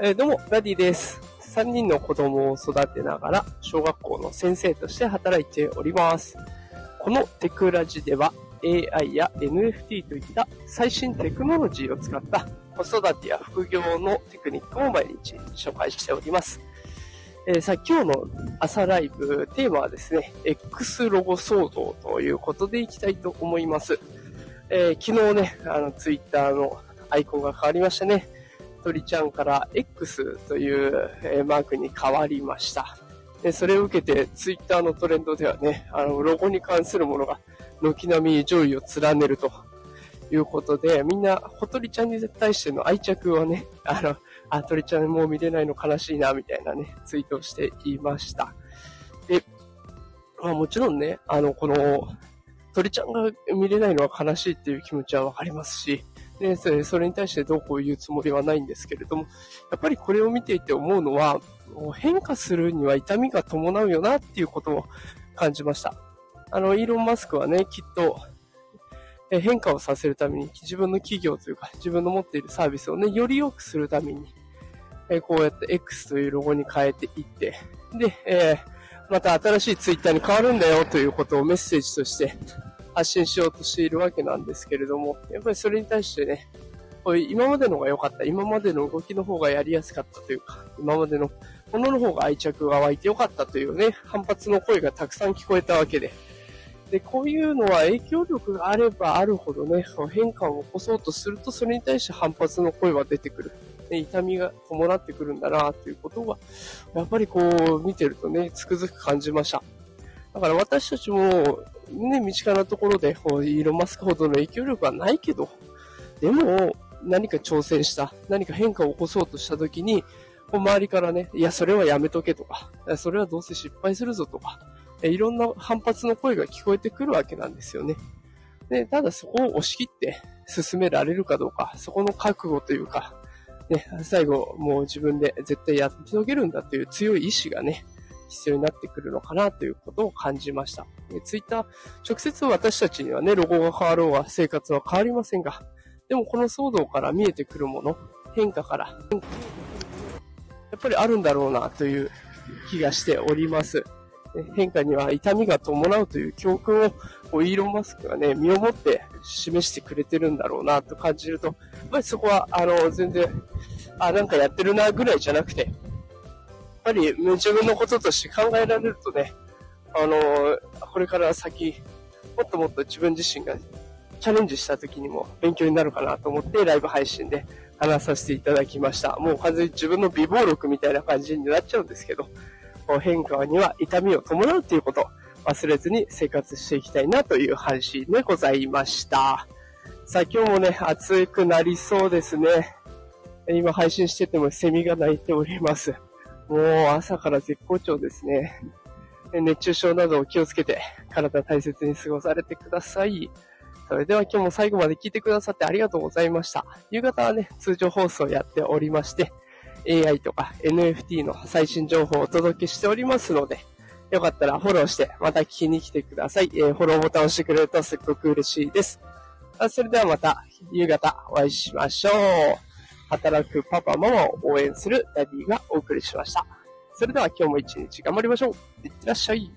えー、どうも、ダディです。3人の子供を育てながら、小学校の先生として働いております。このテクラジでは、AI や NFT といった最新テクノロジーを使った子育てや副業のテクニックを毎日紹介しております。えー、さあ、今日の朝ライブ、テーマはですね、X ロゴ騒動ということでいきたいと思います。えー、昨日ね、あの、ツイッターのアイコンが変わりましたね。鳥ちゃんから X というマークに変わりました。でそれを受けて、ツイッターのトレンドではね、あの、ロゴに関するものが軒並み上位を連ねるということで、みんな、ほとりちゃんに対しての愛着をね、あの、あ、鳥ちゃんもう見れないの悲しいな、みたいなね、ツイートをしていました。で、まあもちろんね、あの、この、鳥ちゃんが見れないのは悲しいっていう気持ちはわかりますし、で、それに対してどうこう言うつもりはないんですけれども、やっぱりこれを見ていて思うのは、変化するには痛みが伴うよなっていうことを感じました。あの、イーロン・マスクはね、きっと、変化をさせるために自分の企業というか自分の持っているサービスをね、より良くするために、こうやって X というロゴに変えていって、で、えー、また新しいツイッターに変わるんだよということをメッセージとして発信しようとしているわけなんですけれども、やっぱりそれに対してね、こういう今までのが良かった、今までの動きの方がやりやすかったというか、今までのものの方が愛着が湧いて良かったというね、反発の声がたくさん聞こえたわけで、で、こういうのは影響力があればあるほどね、変化を起こそうとすると、それに対して反発の声は出てくる。ね、痛みが伴ってくるんだな、ということは、やっぱりこう、見てるとね、つくづく感じました。だから私たちも、ね、身近なところで、こう、イーロンマスクほどの影響力はないけど、でも、何か挑戦した、何か変化を起こそうとしたときに、こう周りからね、いや、それはやめとけとか、それはどうせ失敗するぞとか、いろんな反発の声が聞こえてくるわけなんですよね。で、ただそこを押し切って進められるかどうか、そこの覚悟というか、ね、最後もう自分で絶対やってのけるんだという強い意志がね、必要になってくるのかなということを感じました。ツイッター、直接私たちにはね、ロゴが変わろうが生活は変わりませんが、でもこの騒動から見えてくるもの、変化から、やっぱりあるんだろうなという気がしております。変化には痛みが伴うという教訓をイーロン・マスクがね、身をもって示してくれてるんだろうなと感じると、やっぱりそこは、あの、全然、あ、なんかやってるなぐらいじゃなくて、ぱり自分のこととして考えられるとね、あのこれから先、もっともっと自分自身がチャレンジした時にも勉強になるかなと思ってライブ配信で話させていただきました。もう完全に自分の美貌録みたいな感じになっちゃうんですけど、変化には痛みを伴うということ忘れずに生活していきたいなという配信でございました。さあ今日もね、暑くなりそうですね。今配信しててもセミが鳴いております。もう朝から絶好調ですね。熱中症などを気をつけて、体大切に過ごされてください。それでは今日も最後まで聞いてくださってありがとうございました。夕方はね、通常放送やっておりまして、AI とか NFT の最新情報をお届けしておりますので、よかったらフォローして、また聞きに来てください。えー、フォローボタンを押してくれるとすっごく嬉しいです。それではまた夕方お会いしましょう。働くパパママを応援するダディがお送りしました。それでは今日も一日頑張りましょう。いってらっしゃい。